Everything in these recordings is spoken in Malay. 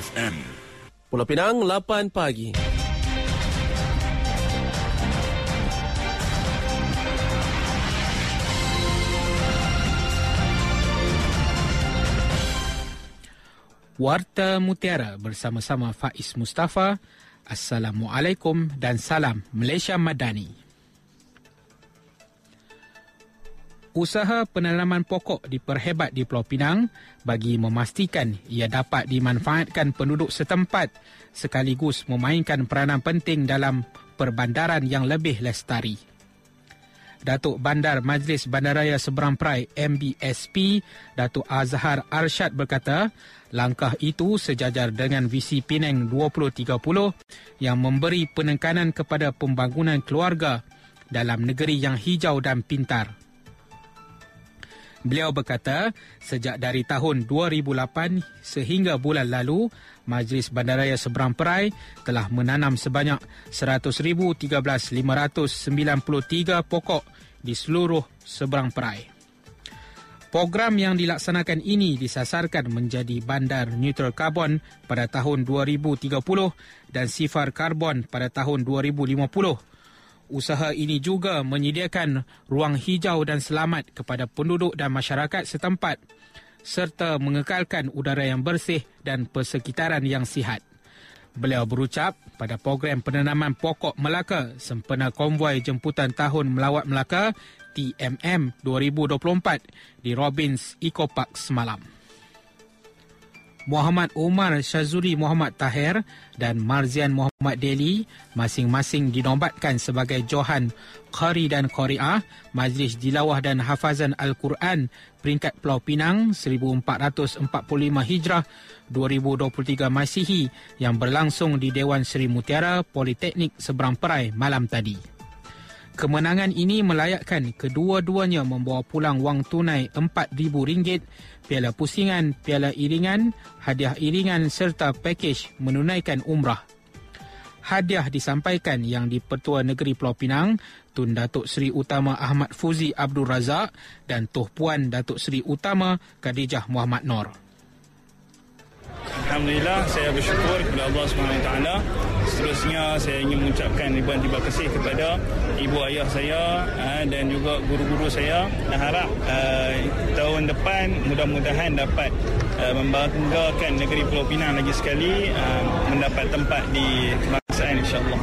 FM. Pulau Pinang, 8 pagi. Warta Mutiara bersama-sama Faiz Mustafa. Assalamualaikum dan salam Malaysia Madani. Usaha penanaman pokok diperhebat di Pulau Pinang bagi memastikan ia dapat dimanfaatkan penduduk setempat sekaligus memainkan peranan penting dalam perbandaran yang lebih lestari. Datuk Bandar Majlis Bandaraya Seberang Perai MBSP, Datuk Azhar Arshad berkata, langkah itu sejajar dengan visi Penang 2030 yang memberi penekanan kepada pembangunan keluarga dalam negeri yang hijau dan pintar. Beliau berkata, sejak dari tahun 2008 sehingga bulan lalu, Majlis Bandaraya Seberang Perai telah menanam sebanyak 100,013,593 pokok di seluruh seberang Perai. Program yang dilaksanakan ini disasarkan menjadi bandar neutral karbon pada tahun 2030 dan sifar karbon pada tahun 2050 usaha ini juga menyediakan ruang hijau dan selamat kepada penduduk dan masyarakat setempat serta mengekalkan udara yang bersih dan persekitaran yang sihat. Beliau berucap pada program penanaman pokok Melaka sempena konvoi jemputan tahun melawat Melaka TMM 2024 di Robbins Eco Park semalam. Muhammad Umar Syazuri Muhammad Tahir dan Marzian Muhammad Deli masing-masing dinobatkan sebagai Johan Qari dan Qari'ah Majlis Dilawah dan Hafazan Al-Quran peringkat Pulau Pinang 1445 Hijrah 2023 Masihi yang berlangsung di Dewan Seri Mutiara Politeknik Seberang Perai malam tadi. Kemenangan ini melayakkan kedua-duanya membawa pulang wang tunai RM4,000, piala pusingan, piala iringan, hadiah iringan serta pakej menunaikan umrah. Hadiah disampaikan yang di-Pertua Negeri Pulau Pinang, Tun Datuk Seri Utama Ahmad Fuzi Abdul Razak dan Tuh Puan Datuk Seri Utama Khadijah Muhammad Nor. Alhamdulillah saya bersyukur kepada Allah SWT seterusnya saya ingin mengucapkan ribuan terima kasih kepada ibu ayah saya uh, dan juga guru-guru saya. Dan harap uh, tahun depan mudah-mudahan dapat uh, membanggakan negeri Pulau Pinang lagi sekali mendapat tempat di kebangsaan insyaAllah.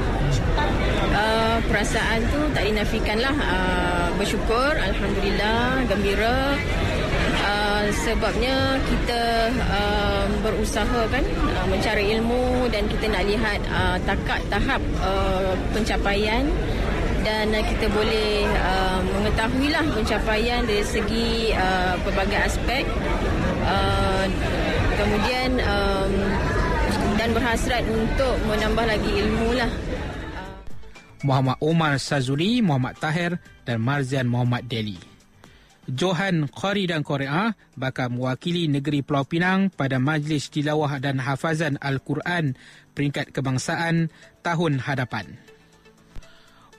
Uh, perasaan tu tak dinafikanlah uh, bersyukur Alhamdulillah gembira sebabnya kita uh, berusaha kan uh, mencari ilmu dan kita nak lihat uh, takat tahap uh, pencapaian dan uh, kita boleh uh, mengetahuilah pencapaian dari segi uh, pelbagai aspek uh, kemudian um, dan berhasrat untuk menambah lagi ilmu lah Muhammad Omar Sazuli, Muhammad Tahir dan Marzian Muhammad Deli. Johan Qari dan Korea bakal mewakili negeri Pulau Pinang pada Majlis Tilawah dan Hafazan Al-Quran peringkat kebangsaan tahun hadapan.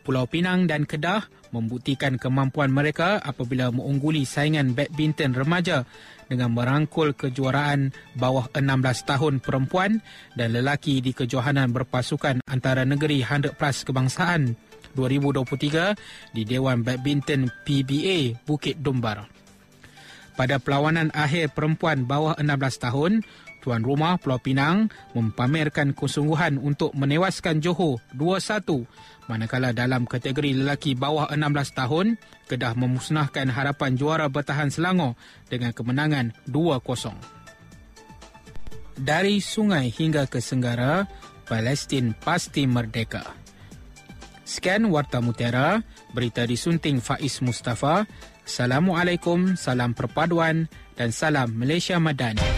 Pulau Pinang dan Kedah membuktikan kemampuan mereka apabila mengungguli saingan badminton remaja dengan merangkul kejuaraan bawah 16 tahun perempuan dan lelaki di kejohanan berpasukan antara negeri 100 plus kebangsaan 2023 di Dewan Badminton PBA Bukit Dumbar. Pada perlawanan akhir perempuan bawah 16 tahun, tuan rumah Pulau Pinang mempamerkan kesungguhan untuk menewaskan Johor 2-1 manakala dalam kategori lelaki bawah 16 tahun, Kedah memusnahkan harapan juara bertahan Selangor dengan kemenangan 2-0. Dari sungai hingga ke Senggara, Palestin pasti merdeka. Sekian Warta Mutiara, berita disunting Faiz Mustafa. Assalamualaikum, salam perpaduan dan salam Malaysia Madani.